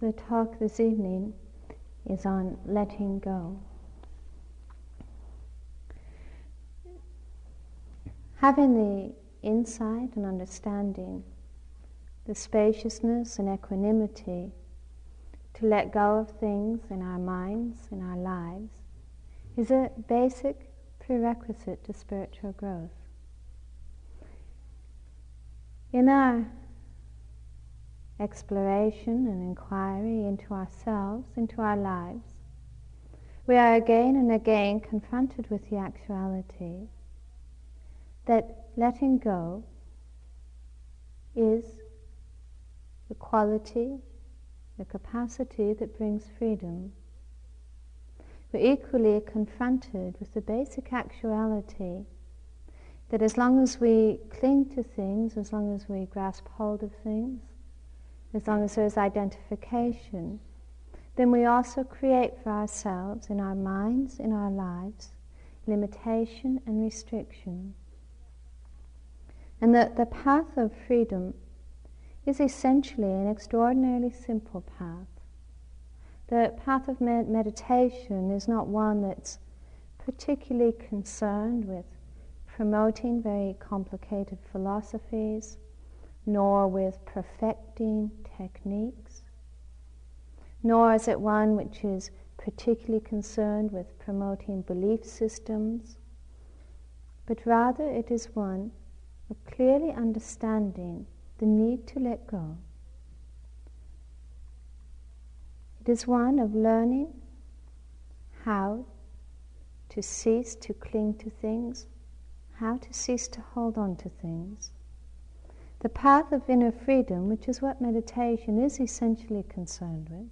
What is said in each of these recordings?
The talk this evening is on letting go. Having the insight and understanding, the spaciousness and equanimity to let go of things in our minds, in our lives, is a basic prerequisite to spiritual growth. In our exploration and inquiry into ourselves, into our lives, we are again and again confronted with the actuality that letting go is the quality, the capacity that brings freedom. We're equally confronted with the basic actuality that as long as we cling to things, as long as we grasp hold of things, as long as there's identification, then we also create for ourselves, in our minds, in our lives, limitation and restriction. And that the path of freedom is essentially an extraordinarily simple path. The path of med- meditation is not one that's particularly concerned with promoting very complicated philosophies nor with perfecting techniques, nor is it one which is particularly concerned with promoting belief systems, but rather it is one of clearly understanding the need to let go. It is one of learning how to cease to cling to things, how to cease to hold on to things. The path of inner freedom, which is what meditation is essentially concerned with,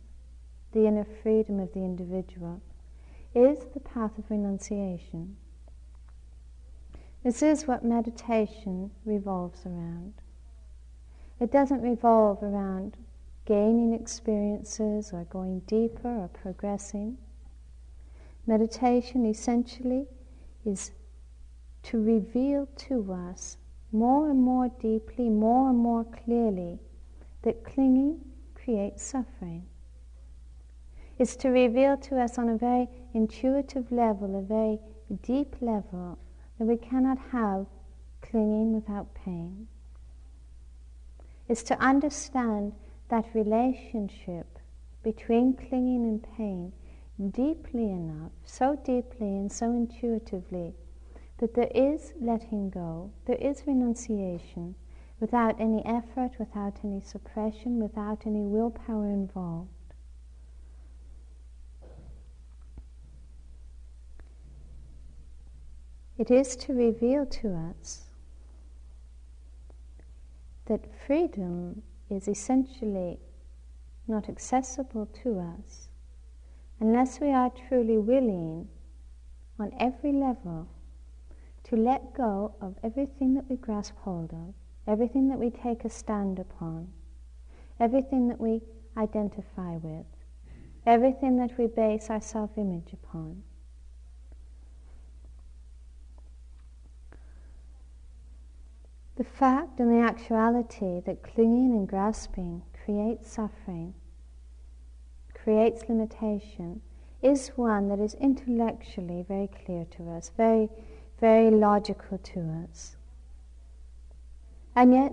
the inner freedom of the individual, is the path of renunciation. This is what meditation revolves around. It doesn't revolve around gaining experiences or going deeper or progressing. Meditation essentially is to reveal to us more and more deeply, more and more clearly, that clinging creates suffering. It's to reveal to us on a very intuitive level, a very deep level, that we cannot have clinging without pain. It's to understand that relationship between clinging and pain deeply enough, so deeply and so intuitively that there is letting go, there is renunciation without any effort, without any suppression, without any willpower involved. It is to reveal to us that freedom is essentially not accessible to us unless we are truly willing on every level to let go of everything that we grasp hold of, everything that we take a stand upon, everything that we identify with, everything that we base our self image upon. The fact and the actuality that clinging and grasping creates suffering, creates limitation, is one that is intellectually very clear to us, very very logical to us. And yet,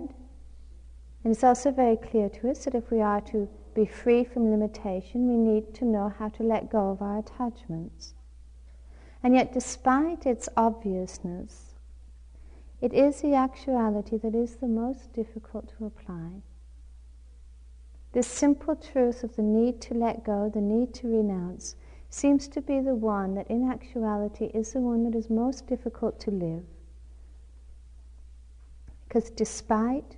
it is also very clear to us that if we are to be free from limitation, we need to know how to let go of our attachments. And yet, despite its obviousness, it is the actuality that is the most difficult to apply. This simple truth of the need to let go, the need to renounce, seems to be the one that in actuality is the one that is most difficult to live. Because despite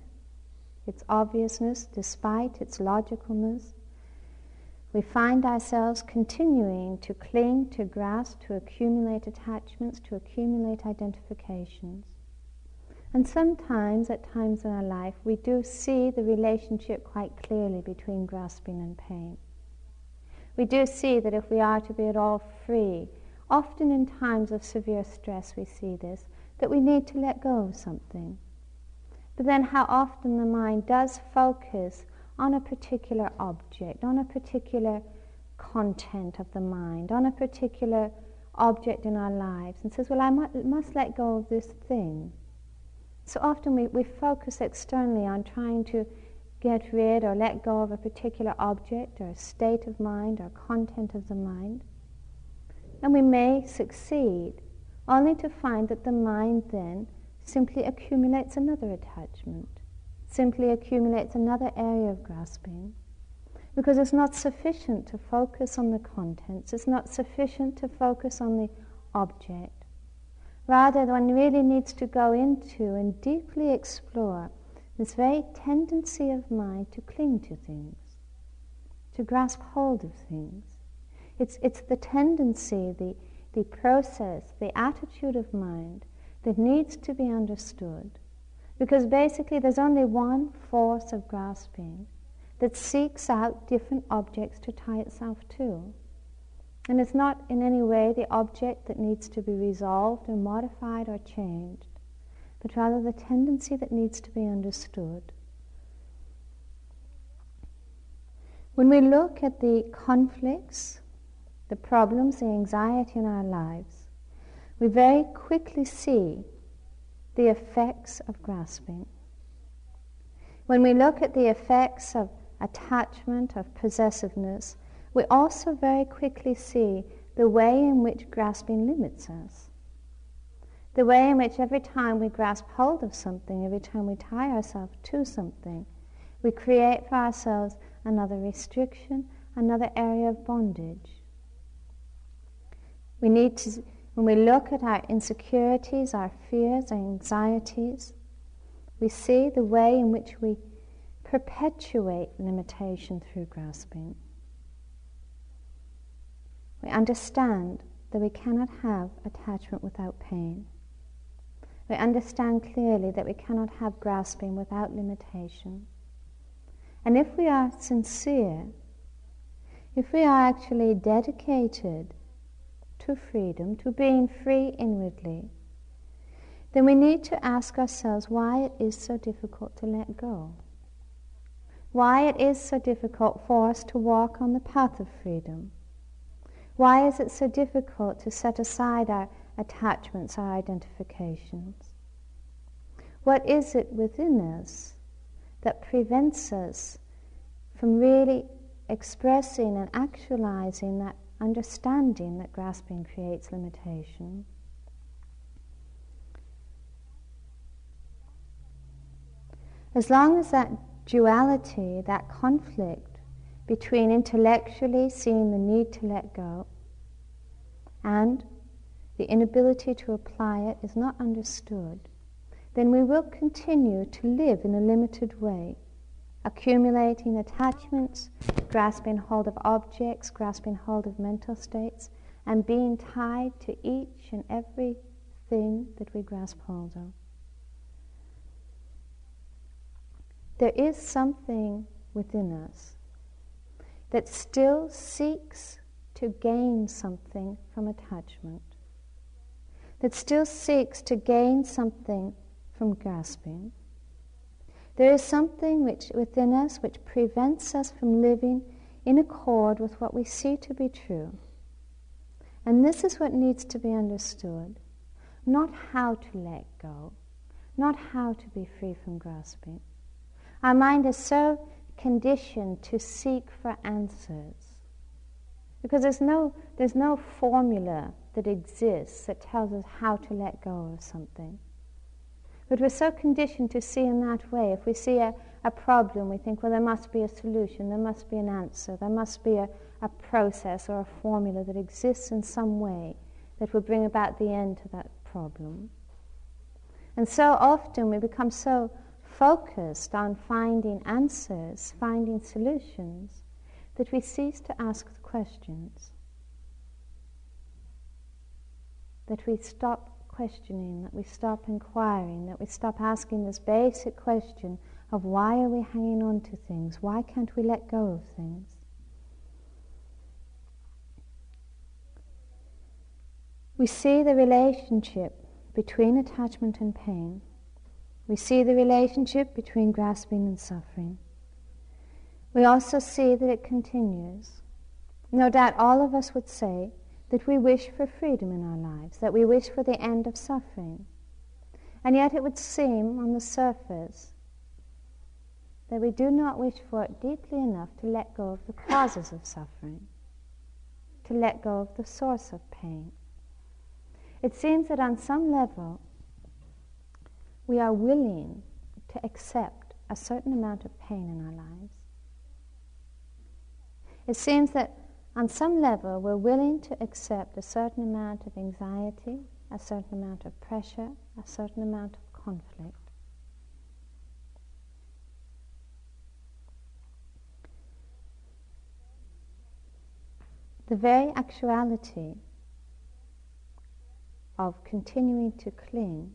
its obviousness, despite its logicalness, we find ourselves continuing to cling, to grasp, to accumulate attachments, to accumulate identifications. And sometimes, at times in our life, we do see the relationship quite clearly between grasping and pain we do see that if we are to be at all free, often in times of severe stress we see this, that we need to let go of something. But then how often the mind does focus on a particular object, on a particular content of the mind, on a particular object in our lives, and says, Well, I must let go of this thing. So often we, we focus externally on trying to get rid or let go of a particular object or a state of mind or content of the mind. And we may succeed, only to find that the mind then simply accumulates another attachment, simply accumulates another area of grasping. Because it's not sufficient to focus on the contents, it's not sufficient to focus on the object. Rather, one really needs to go into and deeply explore this very tendency of mind to cling to things, to grasp hold of things. It's, it's the tendency, the, the process, the attitude of mind that needs to be understood. Because basically, there's only one force of grasping that seeks out different objects to tie itself to. And it's not in any way the object that needs to be resolved or modified or changed, but rather the tendency that needs to be understood. When we look at the conflicts, the problems, the anxiety in our lives, we very quickly see the effects of grasping. When we look at the effects of attachment, of possessiveness, we also very quickly see the way in which grasping limits us. The way in which every time we grasp hold of something, every time we tie ourselves to something, we create for ourselves another restriction, another area of bondage. We need to, when we look at our insecurities, our fears, our anxieties, we see the way in which we perpetuate limitation through grasping. We understand that we cannot have attachment without pain. We understand clearly that we cannot have grasping without limitation. And if we are sincere, if we are actually dedicated to freedom, to being free inwardly, then we need to ask ourselves why it is so difficult to let go why it is so difficult for us to walk on the path of freedom. Why is it so difficult to set aside our attachments, our identifications? What is it within us that prevents us from really expressing and actualizing that understanding that grasping creates limitation? As long as that duality, that conflict between intellectually seeing the need to let go and the inability to apply it is not understood, then we will continue to live in a limited way, accumulating attachments, grasping hold of objects, grasping hold of mental states, and being tied to each and every thing that we grasp hold of. there is something within us that still seeks to gain something from attachment, that still seeks to gain something from grasping. There is something which within us which prevents us from living in accord with what we see to be true. And this is what needs to be understood. Not how to let go, not how to be free from grasping, our mind is so conditioned to seek for answers. Because there's no, there's no formula that exists that tells us how to let go of something. But we're so conditioned to see in that way. If we see a, a problem, we think, well, there must be a solution, there must be an answer, there must be a, a process or a formula that exists in some way that will bring about the end to that problem. And so often we become so focused on finding answers, finding solutions, that we cease to ask the questions. That we stop questioning, that we stop inquiring, that we stop asking this basic question of why are we hanging on to things? Why can't we let go of things? We see the relationship between attachment and pain we see the relationship between grasping and suffering. we also see that it continues. No doubt all of us would say that we wish for freedom in our lives, that we wish for the end of suffering. And yet it would seem on the surface that we do not wish for it deeply enough to let go of the causes of suffering, to let go of the source of pain. It seems that on some level we are willing to accept a certain amount of pain in our lives. It seems that on some level we're willing to accept a certain amount of anxiety, a certain amount of pressure, a certain amount of conflict. The very actuality of continuing to cling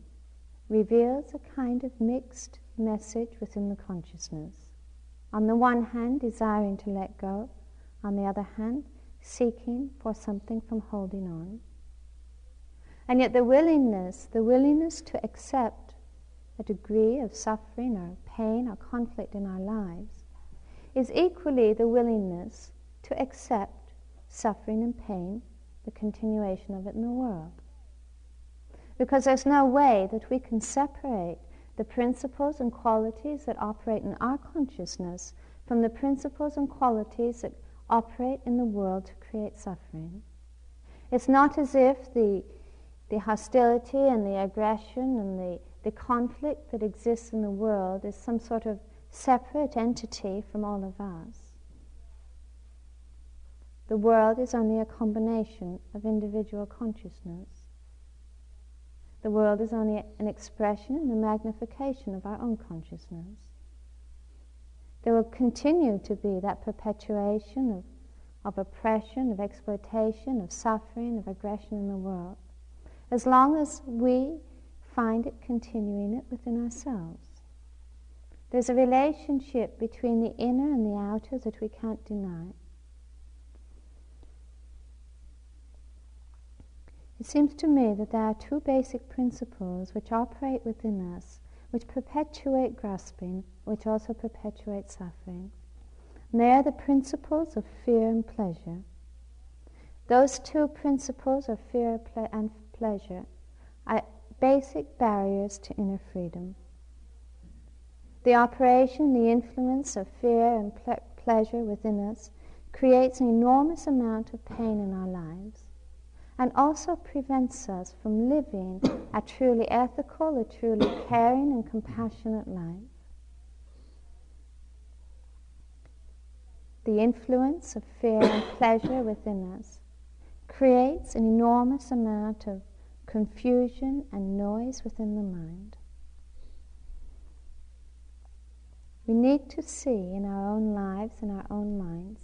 reveals a kind of mixed message within the consciousness. On the one hand, desiring to let go, on the other hand, seeking for something from holding on. And yet, the willingness, the willingness to accept a degree of suffering or pain or conflict in our lives, is equally the willingness to accept suffering and pain, the continuation of it in the world. Because there's no way that we can separate the principles and qualities that operate in our consciousness from the principles and qualities that operate in the world to create suffering. It's not as if the, the hostility and the aggression and the, the conflict that exists in the world is some sort of separate entity from all of us. The world is only a combination of individual consciousness. The world is only an expression and a magnification of our own consciousness. There will continue to be that perpetuation of, of oppression, of exploitation, of suffering, of aggression in the world, as long as we find it continuing it within ourselves. There's a relationship between the inner and the outer that we can't deny. It seems to me that there are two basic principles which operate within us, which perpetuate grasping, which also perpetuate suffering. And they are the principles of fear and pleasure. Those two principles of fear and pleasure are basic barriers to inner freedom. The operation, the influence of fear and ple- pleasure within us creates an enormous amount of pain in our lives and also prevents us from living a truly ethical, a truly caring and compassionate life. The influence of fear and pleasure within us creates an enormous amount of confusion and noise within the mind. We need to see in our own lives, in our own minds,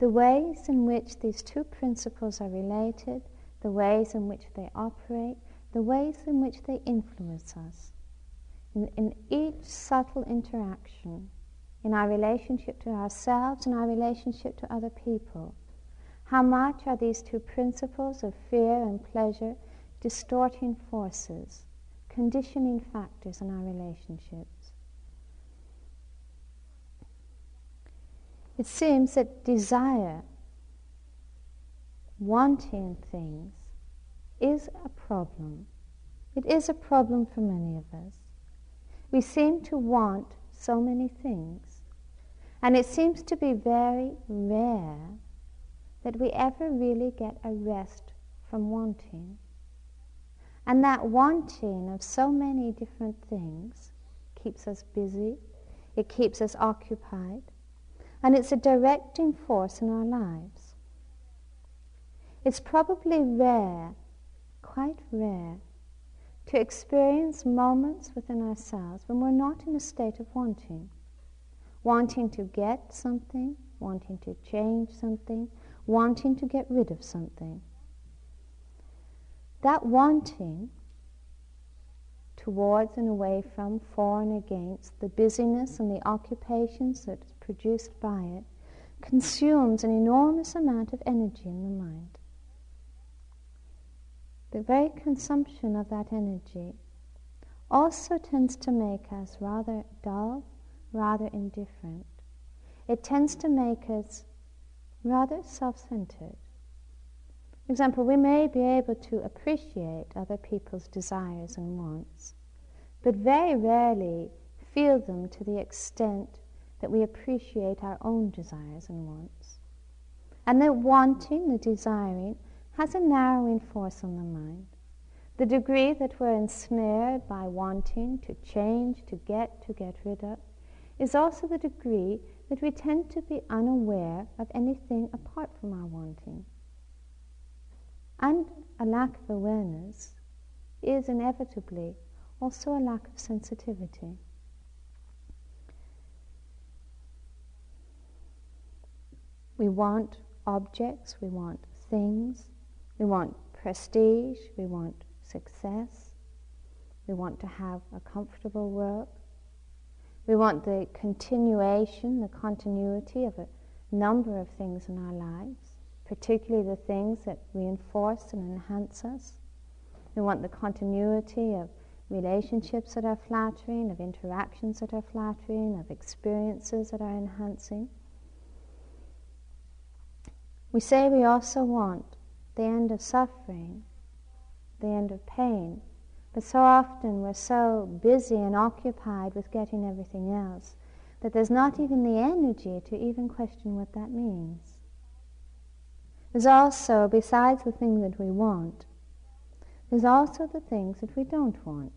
the ways in which these two principles are related the ways in which they operate, the ways in which they influence us. In, in each subtle interaction, in our relationship to ourselves and our relationship to other people, how much are these two principles of fear and pleasure distorting forces, conditioning factors in our relationships? It seems that desire wanting things is a problem. It is a problem for many of us. We seem to want so many things. And it seems to be very rare that we ever really get a rest from wanting. And that wanting of so many different things keeps us busy, it keeps us occupied, and it's a directing force in our lives. It's probably rare, quite rare, to experience moments within ourselves when we're not in a state of wanting. Wanting to get something, wanting to change something, wanting to get rid of something. That wanting towards and away from, for and against, the busyness and the occupations that's produced by it, consumes an enormous amount of energy in the mind the very consumption of that energy also tends to make us rather dull, rather indifferent. it tends to make us rather self-centered. For example, we may be able to appreciate other people's desires and wants, but very rarely feel them to the extent that we appreciate our own desires and wants. And the wanting, the desiring, has a narrowing force on the mind. The degree that we're ensnared by wanting to change, to get, to get rid of, is also the degree that we tend to be unaware of anything apart from our wanting. And a lack of awareness is inevitably also a lack of sensitivity. We want objects, we want things, we want prestige, we want success, we want to have a comfortable work, we want the continuation, the continuity of a number of things in our lives, particularly the things that reinforce and enhance us. We want the continuity of relationships that are flattering, of interactions that are flattering, of experiences that are enhancing. We say we also want the end of suffering, the end of pain, but so often we're so busy and occupied with getting everything else that there's not even the energy to even question what that means. There's also, besides the things that we want, there's also the things that we don't want,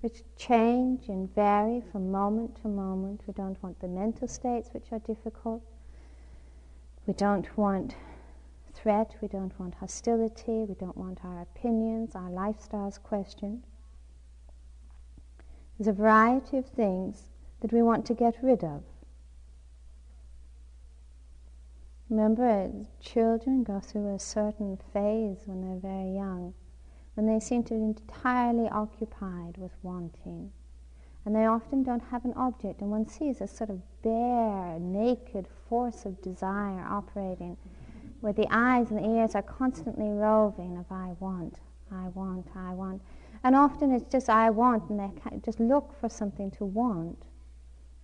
which change and vary from moment to moment. We don't want the mental states which are difficult. We don't want threat, we don't want hostility, we don't want our opinions, our lifestyles questioned. There's a variety of things that we want to get rid of. Remember, children go through a certain phase when they're very young, when they seem to be entirely occupied with wanting. And they often don't have an object, and one sees a sort of bare, naked force of desire operating, where the eyes and the ears are constantly roving of I want, I want, I want. And often it's just I want, and they just look for something to want.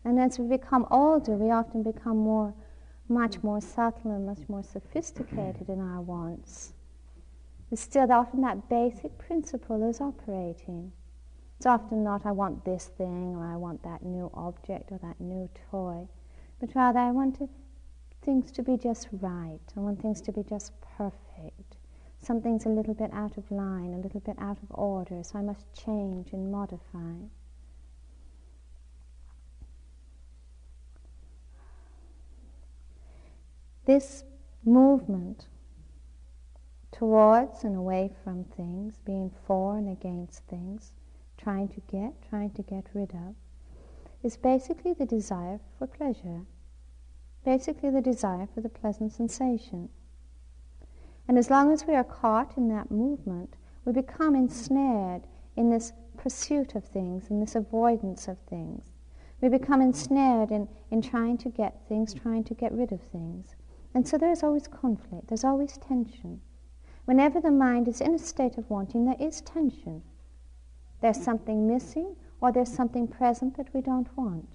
And as we become older, we often become more, much more subtle and much more sophisticated in our wants. But still, often that basic principle is operating. It's often not, I want this thing, or I want that new object, or that new toy, but rather, I want to, things to be just right. I want things to be just perfect. Something's a little bit out of line, a little bit out of order, so I must change and modify. This movement towards and away from things, being for and against things, trying to get, trying to get rid of, is basically the desire for pleasure, basically the desire for the pleasant sensation. And as long as we are caught in that movement, we become ensnared in this pursuit of things, in this avoidance of things. We become ensnared in, in trying to get things, trying to get rid of things. And so there is always conflict, there's always tension. Whenever the mind is in a state of wanting, there is tension. There's something missing or there's something present that we don't want.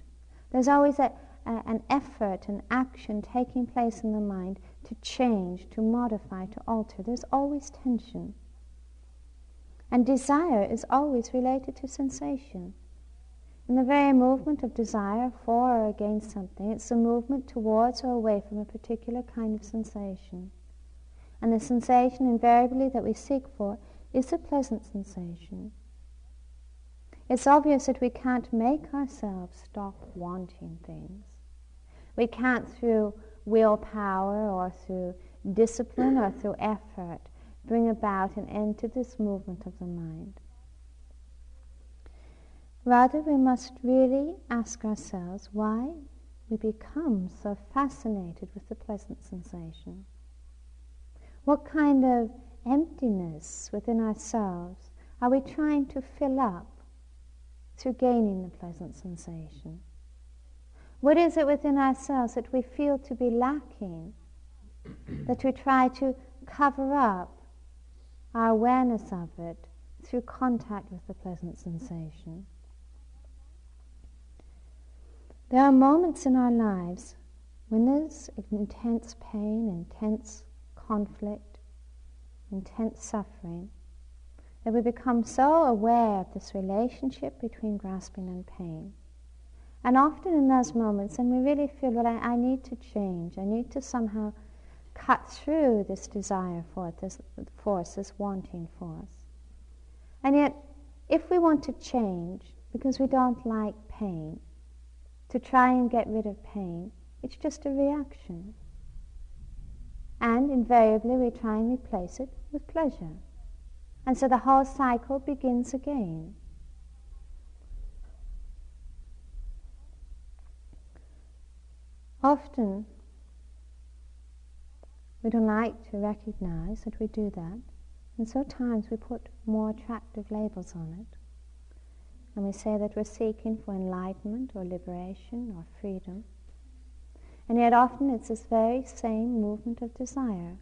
There's always a, a, an effort, an action taking place in the mind to change, to modify, to alter. There's always tension. And desire is always related to sensation. In the very movement of desire for or against something, it's a movement towards or away from a particular kind of sensation. And the sensation invariably that we seek for is a pleasant sensation. It's obvious that we can't make ourselves stop wanting things. We can't, through willpower or through discipline or through effort, bring about an end to this movement of the mind. Rather, we must really ask ourselves why we become so fascinated with the pleasant sensation. What kind of emptiness within ourselves are we trying to fill up through gaining the pleasant sensation? What is it within ourselves that we feel to be lacking, that we try to cover up our awareness of it through contact with the pleasant sensation? There are moments in our lives when there's intense pain, intense conflict, intense suffering, that we become so aware of this relationship between grasping and pain. And often in those moments, and we really feel, well, I, I need to change, I need to somehow cut through this desire for it, this force, this wanting force. And yet, if we want to change because we don't like pain, to try and get rid of pain, it's just a reaction. And invariably we try and replace it with pleasure. And so the whole cycle begins again. Often we don't like to recognize that we do that, and sometimes we put more attractive labels on it. And we say that we're seeking for enlightenment or liberation or freedom. And yet often it's this very same movement of desire.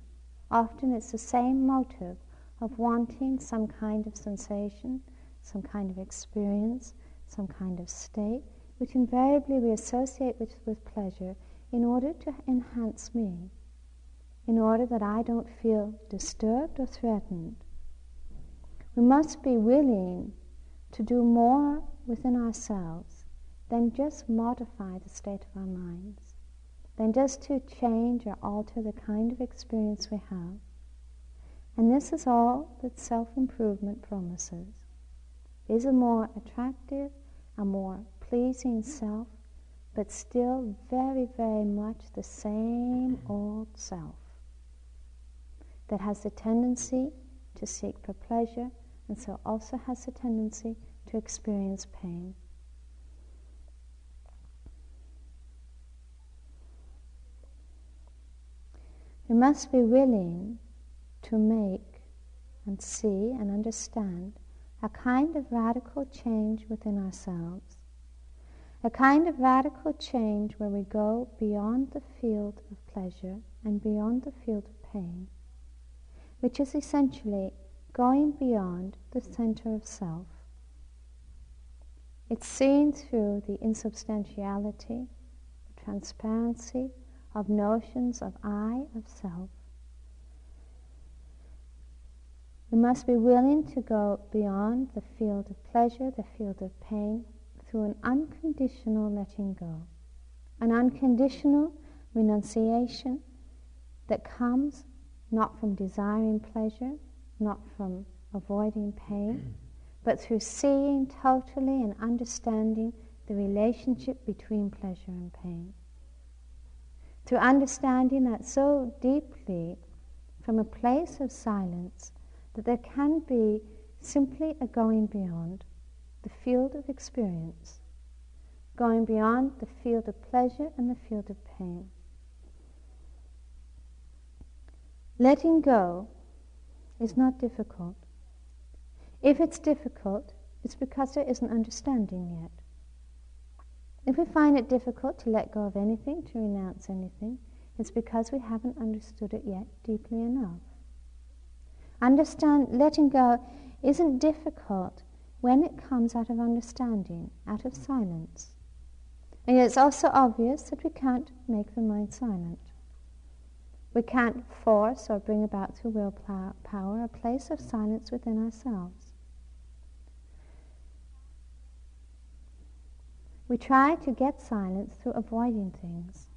Often it's the same motive of wanting some kind of sensation, some kind of experience, some kind of state, which invariably we associate with, with pleasure in order to enhance me, in order that I don't feel disturbed or threatened. We must be willing to do more within ourselves than just modify the state of our minds, than just to change or alter the kind of experience we have. And this is all that self improvement promises is a more attractive, a more pleasing self, but still very, very much the same old self that has the tendency to seek for pleasure and so also has the tendency to experience pain. We must be willing to make and see and understand a kind of radical change within ourselves, a kind of radical change where we go beyond the field of pleasure and beyond the field of pain, which is essentially going beyond the center of self. It's seen through the insubstantiality, the transparency of notions of I, of self. We must be willing to go beyond the field of pleasure, the field of pain, through an unconditional letting go, an unconditional renunciation that comes not from desiring pleasure, not from avoiding pain, but through seeing totally and understanding the relationship between pleasure and pain. Through understanding that so deeply from a place of silence that there can be simply a going beyond the field of experience, going beyond the field of pleasure and the field of pain. Letting go is not difficult. If it's difficult, it's because there isn't understanding yet. If we find it difficult to let go of anything, to renounce anything, it's because we haven't understood it yet deeply enough. Understand, letting go isn't difficult when it comes out of understanding, out of silence. And it's also obvious that we can't make the mind silent. We can't force or bring about through willpower power a place of silence within ourselves. We try to get silence through avoiding things.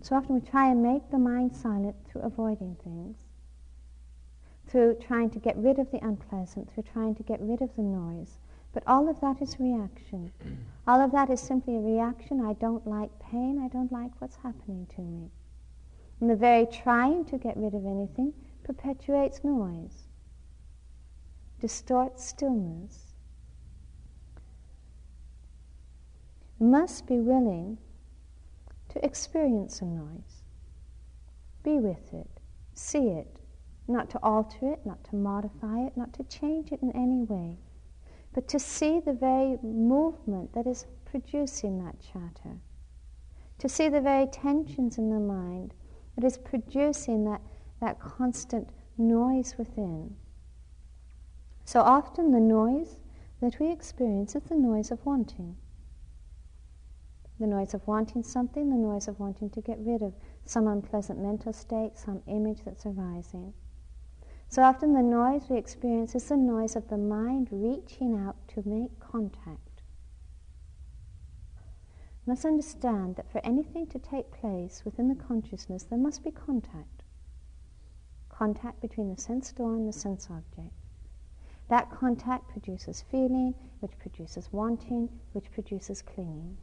So often we try and make the mind silent through avoiding things, through trying to get rid of the unpleasant, through trying to get rid of the noise. But all of that is reaction. all of that is simply a reaction. I don't like pain. I don't like what's happening to me. And the very trying to get rid of anything perpetuates noise, distorts stillness. We must be willing to experience a noise, be with it, see it, not to alter it, not to modify it, not to change it in any way, but to see the very movement that is producing that chatter, to see the very tensions in the mind that is producing that, that constant noise within. So often the noise that we experience is the noise of wanting. The noise of wanting something, the noise of wanting to get rid of some unpleasant mental state, some image that's arising. So often the noise we experience is the noise of the mind reaching out to make contact. You must understand that for anything to take place within the consciousness, there must be contact. Contact between the sense door and the sense object. That contact produces feeling, which produces wanting, which produces clinging.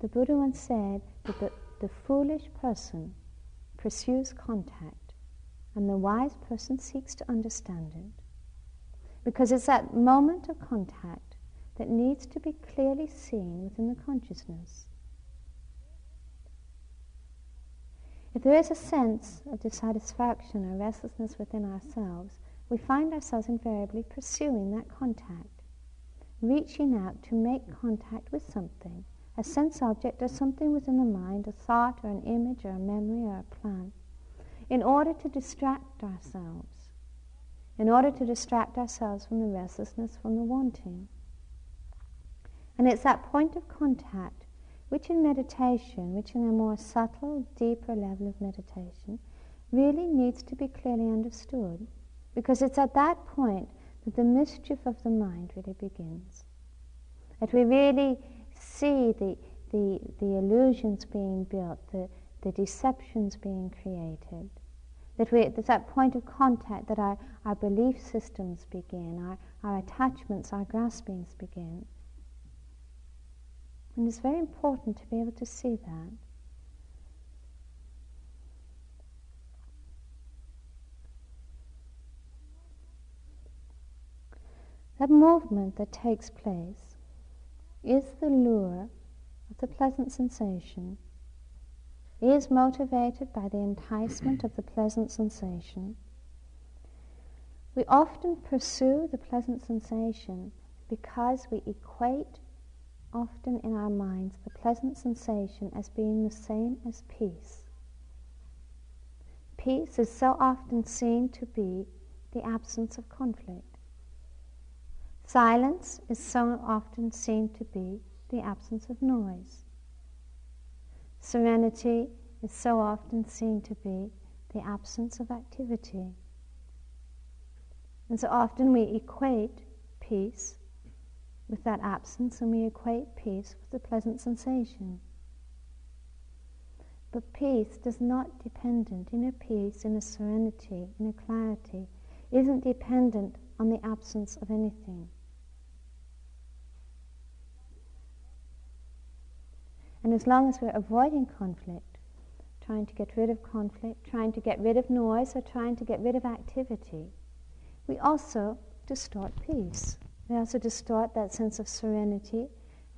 The Buddha once said that the, the foolish person pursues contact and the wise person seeks to understand it. Because it's that moment of contact that needs to be clearly seen within the consciousness. If there is a sense of dissatisfaction or restlessness within ourselves, we find ourselves invariably pursuing that contact, reaching out to make contact with something a sense object or something within the mind, a thought or an image or a memory or a plan, in order to distract ourselves, in order to distract ourselves from the restlessness, from the wanting. And it's that point of contact which in meditation, which in a more subtle, deeper level of meditation, really needs to be clearly understood. Because it's at that point that the mischief of the mind really begins. That we really see the, the, the illusions being built, the, the deceptions being created. That we, there's that point of contact that our, our belief systems begin, our, our attachments, our graspings begin. And it's very important to be able to see that. That movement that takes place is the lure of the pleasant sensation, is motivated by the enticement of the pleasant sensation. We often pursue the pleasant sensation because we equate often in our minds the pleasant sensation as being the same as peace. Peace is so often seen to be the absence of conflict. Silence is so often seen to be the absence of noise. Serenity is so often seen to be the absence of activity. And so often we equate peace with that absence and we equate peace with the pleasant sensation. But peace does not dependent, inner peace, inner serenity, inner clarity, isn't dependent on the absence of anything. And as long as we're avoiding conflict, trying to get rid of conflict, trying to get rid of noise, or trying to get rid of activity, we also distort peace. We also distort that sense of serenity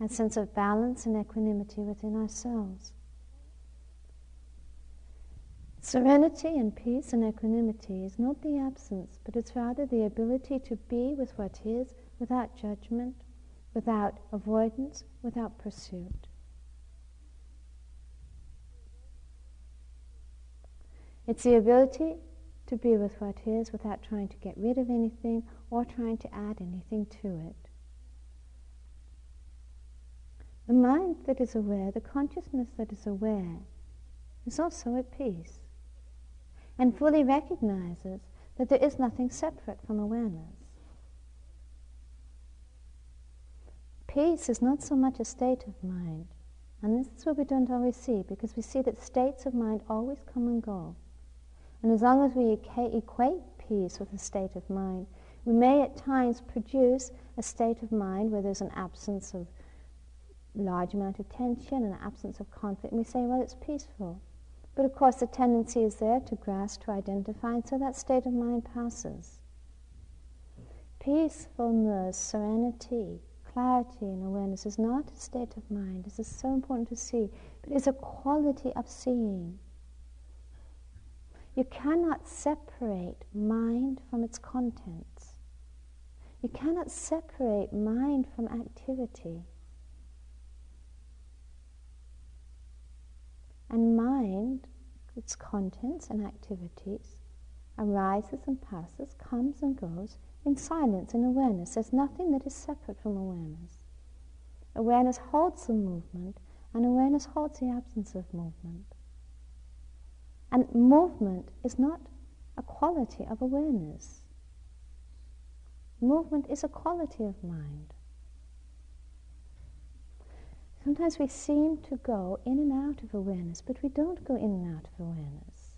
and sense of balance and equanimity within ourselves. Serenity and peace and equanimity is not the absence, but it's rather the ability to be with what is without judgment, without avoidance, without pursuit. It's the ability to be with what is without trying to get rid of anything or trying to add anything to it. The mind that is aware, the consciousness that is aware, is also at peace and fully recognizes that there is nothing separate from awareness. Peace is not so much a state of mind, and this is what we don't always see because we see that states of mind always come and go. And as long as we equate peace with a state of mind, we may at times produce a state of mind where there's an absence of large amount of tension and an absence of conflict. And we say, well, it's peaceful. But of course, the tendency is there to grasp, to identify, and so that state of mind passes. Peacefulness, serenity, clarity, and awareness is not a state of mind. This is so important to see, but it's a quality of seeing. You cannot separate mind from its contents. You cannot separate mind from activity. And mind, its contents and activities, arises and passes, comes and goes in silence, and awareness. There's nothing that is separate from awareness. Awareness holds the movement, and awareness holds the absence of movement. And movement is not a quality of awareness. Movement is a quality of mind. Sometimes we seem to go in and out of awareness, but we don't go in and out of awareness.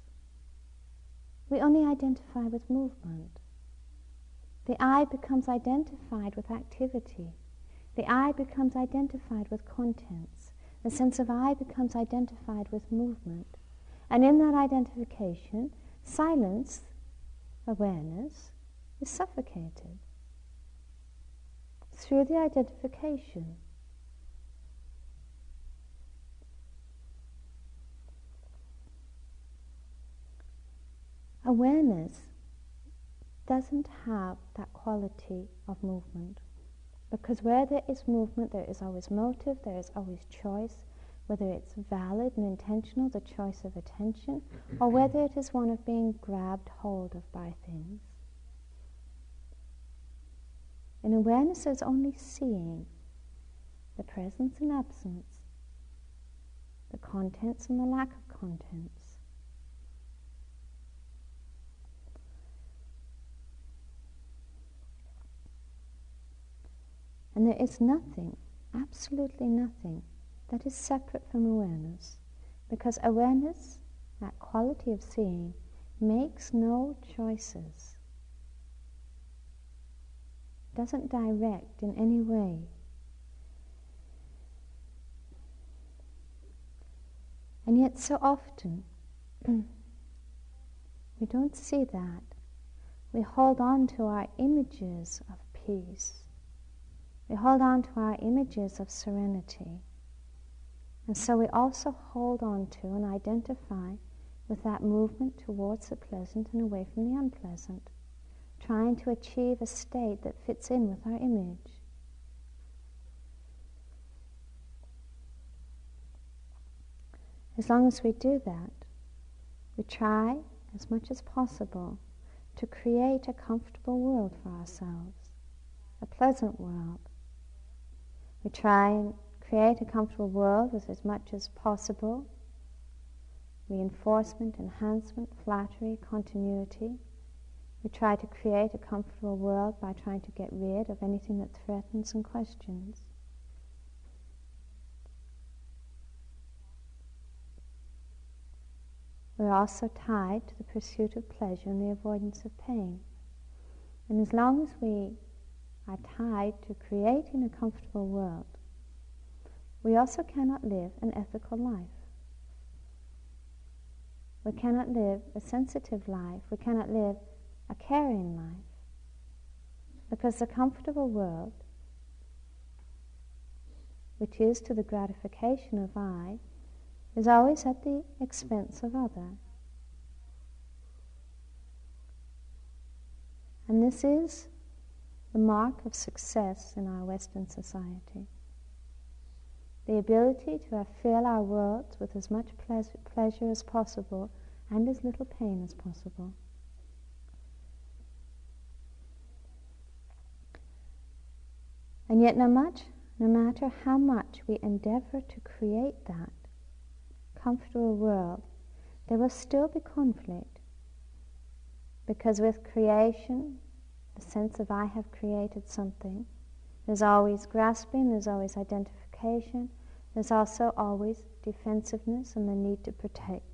We only identify with movement. The I becomes identified with activity. The I becomes identified with contents. The sense of I becomes identified with movement. And in that identification, silence, awareness, is suffocated through the identification. Awareness doesn't have that quality of movement. Because where there is movement, there is always motive, there is always choice, whether it's valid and intentional, the choice of attention, or whether it is one of being grabbed hold of by things. And awareness is only seeing the presence and absence, the contents and the lack of contents. And there is nothing, absolutely nothing, that is separate from awareness. Because awareness, that quality of seeing, makes no choices, doesn't direct in any way. And yet, so often, we don't see that. We hold on to our images of peace we hold on to our images of serenity. And so we also hold on to and identify with that movement towards the pleasant and away from the unpleasant, trying to achieve a state that fits in with our image. As long as we do that, we try as much as possible to create a comfortable world for ourselves, a pleasant world, we try and create a comfortable world with as much as possible reinforcement, enhancement, flattery, continuity. We try to create a comfortable world by trying to get rid of anything that threatens and questions. We're also tied to the pursuit of pleasure and the avoidance of pain. And as long as we are tied to creating a comfortable world, we also cannot live an ethical life. We cannot live a sensitive life. We cannot live a caring life. Because the comfortable world, which is to the gratification of I, is always at the expense of other. And this is the mark of success in our Western society. The ability to fill our worlds with as much pleasure as possible and as little pain as possible. And yet, no, much, no matter how much we endeavor to create that comfortable world, there will still be conflict. Because with creation, the sense of I have created something. There's always grasping, there's always identification, there's also always defensiveness and the need to protect.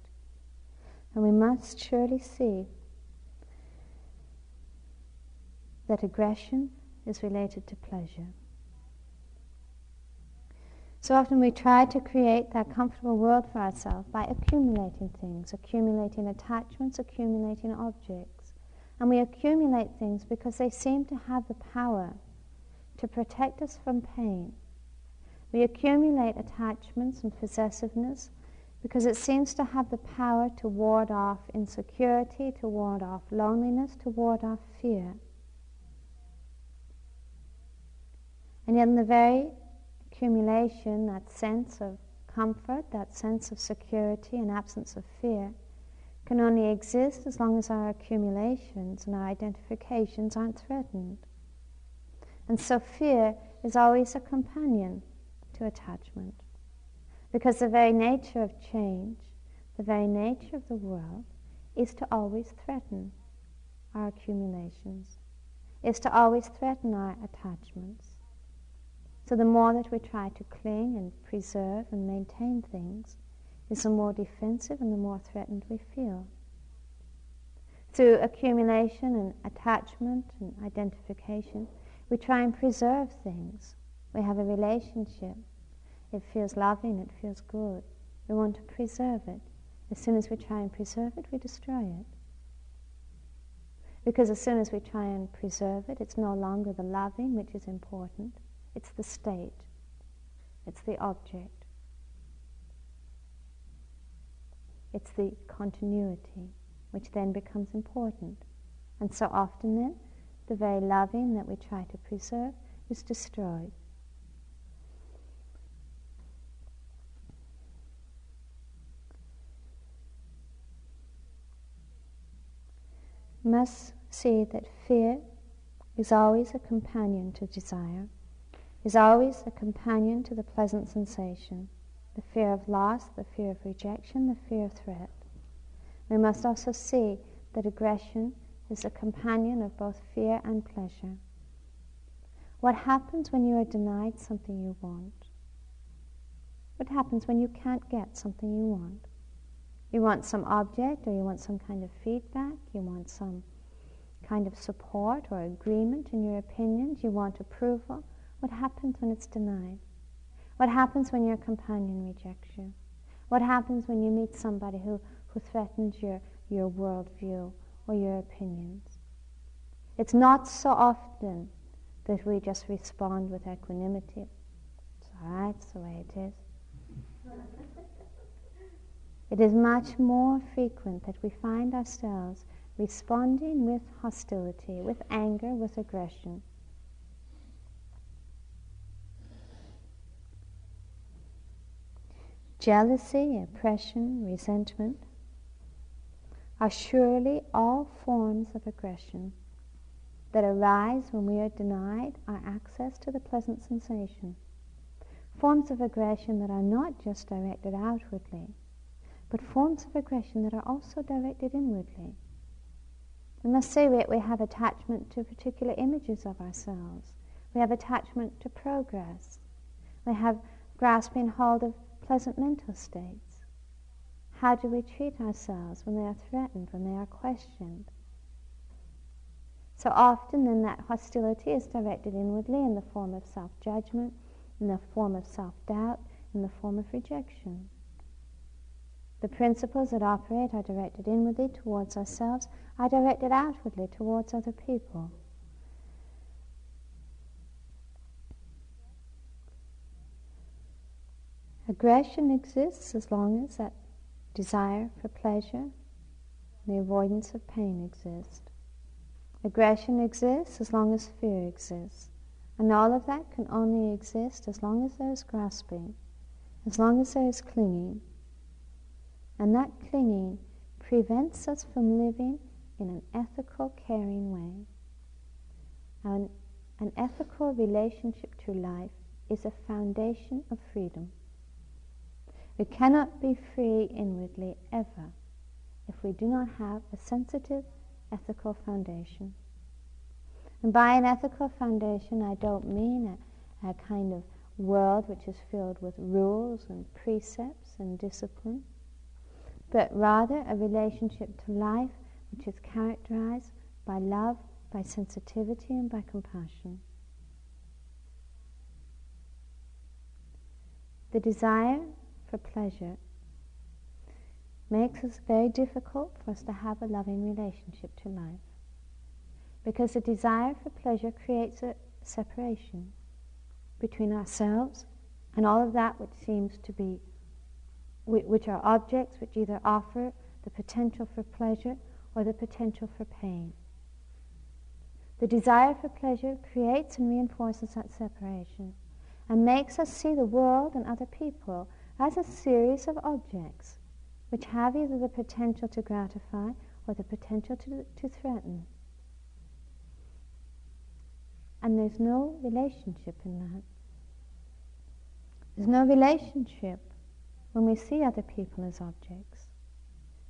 And we must surely see that aggression is related to pleasure. So often we try to create that comfortable world for ourselves by accumulating things, accumulating attachments, accumulating objects. And we accumulate things because they seem to have the power to protect us from pain. We accumulate attachments and possessiveness because it seems to have the power to ward off insecurity, to ward off loneliness, to ward off fear. And yet, in the very accumulation, that sense of comfort, that sense of security and absence of fear, can only exist as long as our accumulations and our identifications aren't threatened. And so fear is always a companion attachment. Because the very nature of change, the very nature of the world, is to always threaten our accumulations, is to always threaten our attachments. So the more that we try to cling and preserve and maintain things, is the more defensive and the more threatened we feel. Through accumulation and attachment and identification, we try and preserve things. We have a relationship. It feels loving, it feels good. We want to preserve it. As soon as we try and preserve it, we destroy it. Because as soon as we try and preserve it, it's no longer the loving which is important, it's the state, it's the object, it's the continuity which then becomes important. And so often then, the very loving that we try to preserve is destroyed. Must see that fear is always a companion to desire, is always a companion to the pleasant sensation, the fear of loss, the fear of rejection, the fear of threat. We must also see that aggression is a companion of both fear and pleasure. What happens when you are denied something you want? What happens when you can't get something you want? You want some object or you want some kind of feedback, you want some kind of support or agreement in your opinions, you want approval. What happens when it's denied? What happens when your companion rejects you? What happens when you meet somebody who, who threatens your, your worldview or your opinions? It's not so often that we just respond with equanimity. It's all right, it's the way it is. It is much more frequent that we find ourselves responding with hostility, with anger, with aggression. Jealousy, oppression, resentment are surely all forms of aggression that arise when we are denied our access to the pleasant sensation. Forms of aggression that are not just directed outwardly, but forms of aggression that are also directed inwardly. We must say we, we have attachment to particular images of ourselves. We have attachment to progress. We have grasping hold of pleasant mental states. How do we treat ourselves when they are threatened, when they are questioned? So often then that hostility is directed inwardly in the form of self-judgment, in the form of self-doubt, in the form of rejection. The principles that operate are directed inwardly towards ourselves, are directed outwardly towards other people. Aggression exists as long as that desire for pleasure, the avoidance of pain exist. Aggression exists as long as fear exists. And all of that can only exist as long as there is grasping, as long as there is clinging, and that clinging prevents us from living in an ethical, caring way. An, an ethical relationship to life is a foundation of freedom. We cannot be free inwardly ever if we do not have a sensitive ethical foundation. And by an ethical foundation, I don't mean a, a kind of world which is filled with rules and precepts and discipline but rather a relationship to life which is characterized by love, by sensitivity, and by compassion. The desire for pleasure makes it very difficult for us to have a loving relationship to life. Because the desire for pleasure creates a separation between ourselves and all of that which seems to be which are objects which either offer the potential for pleasure or the potential for pain. The desire for pleasure creates and reinforces that separation and makes us see the world and other people as a series of objects which have either the potential to gratify or the potential to, to threaten. And there's no relationship in that. There's no relationship when we see other people as objects.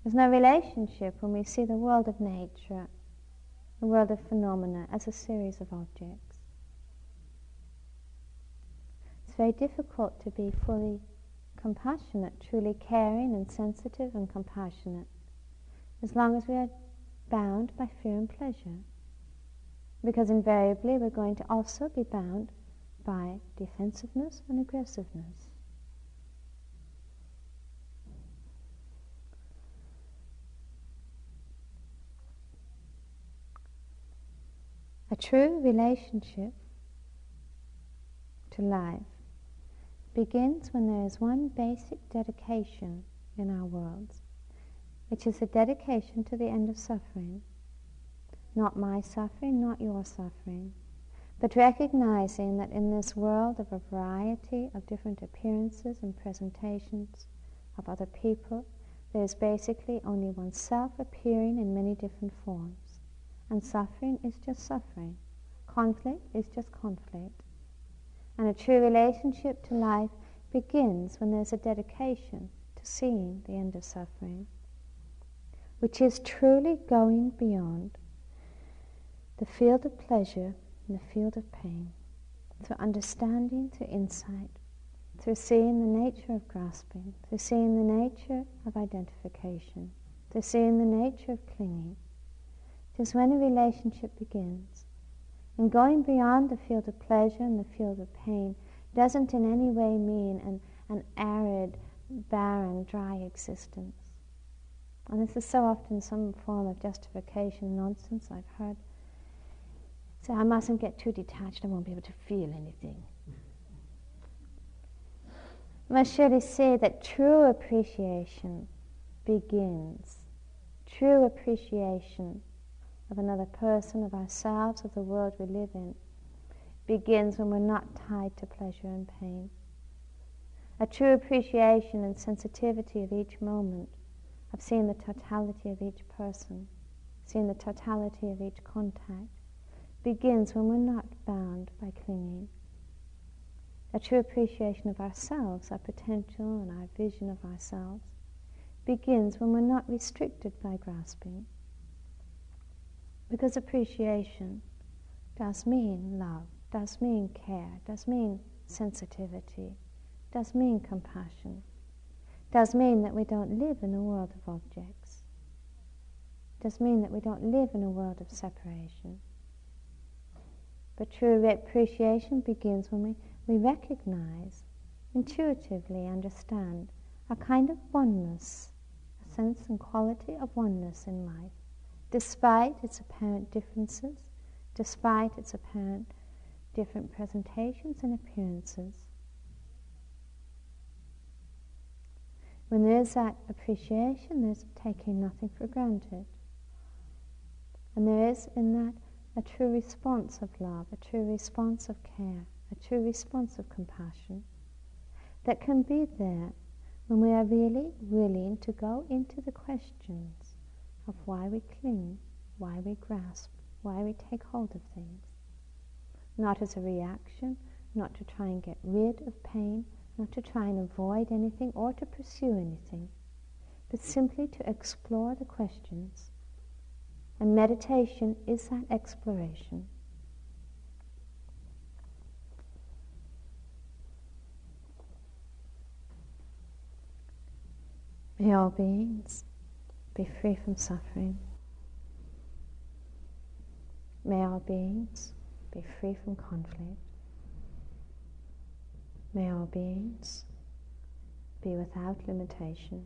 There's no relationship when we see the world of nature, the world of phenomena, as a series of objects. It's very difficult to be fully compassionate, truly caring and sensitive and compassionate, as long as we are bound by fear and pleasure. Because invariably we're going to also be bound by defensiveness and aggressiveness. A true relationship to life begins when there is one basic dedication in our worlds, which is a dedication to the end of suffering. Not my suffering, not your suffering, but recognizing that in this world of a variety of different appearances and presentations of other people, there is basically only oneself appearing in many different forms. And suffering is just suffering. Conflict is just conflict. And a true relationship to life begins when there's a dedication to seeing the end of suffering, which is truly going beyond the field of pleasure and the field of pain, through understanding, through insight, through seeing the nature of grasping, through seeing the nature of identification, through seeing the nature of clinging, is when a relationship begins. And going beyond the field of pleasure and the field of pain doesn't in any way mean an, an arid, barren, dry existence. And this is so often some form of justification nonsense I've heard. So I mustn't get too detached, I won't be able to feel anything. I must surely say that true appreciation begins, true appreciation of another person, of ourselves, of the world we live in, begins when we're not tied to pleasure and pain. A true appreciation and sensitivity of each moment, of seeing the totality of each person, seeing the totality of each contact, begins when we're not bound by clinging. A true appreciation of ourselves, our potential and our vision of ourselves, begins when we're not restricted by grasping. Because appreciation does mean love, does mean care, does mean sensitivity, does mean compassion, does mean that we don't live in a world of objects, does mean that we don't live in a world of separation. But true appreciation begins when we, we recognize, intuitively understand a kind of oneness, a sense and quality of oneness in life despite its apparent differences, despite its apparent different presentations and appearances. When there's that appreciation, there's taking nothing for granted. And there is in that a true response of love, a true response of care, a true response of compassion that can be there when we are really willing to go into the questions of why we cling, why we grasp, why we take hold of things. Not as a reaction, not to try and get rid of pain, not to try and avoid anything or to pursue anything, but simply to explore the questions. And meditation is that exploration. May all beings be free from suffering. May all beings be free from conflict. May all beings be without limitation.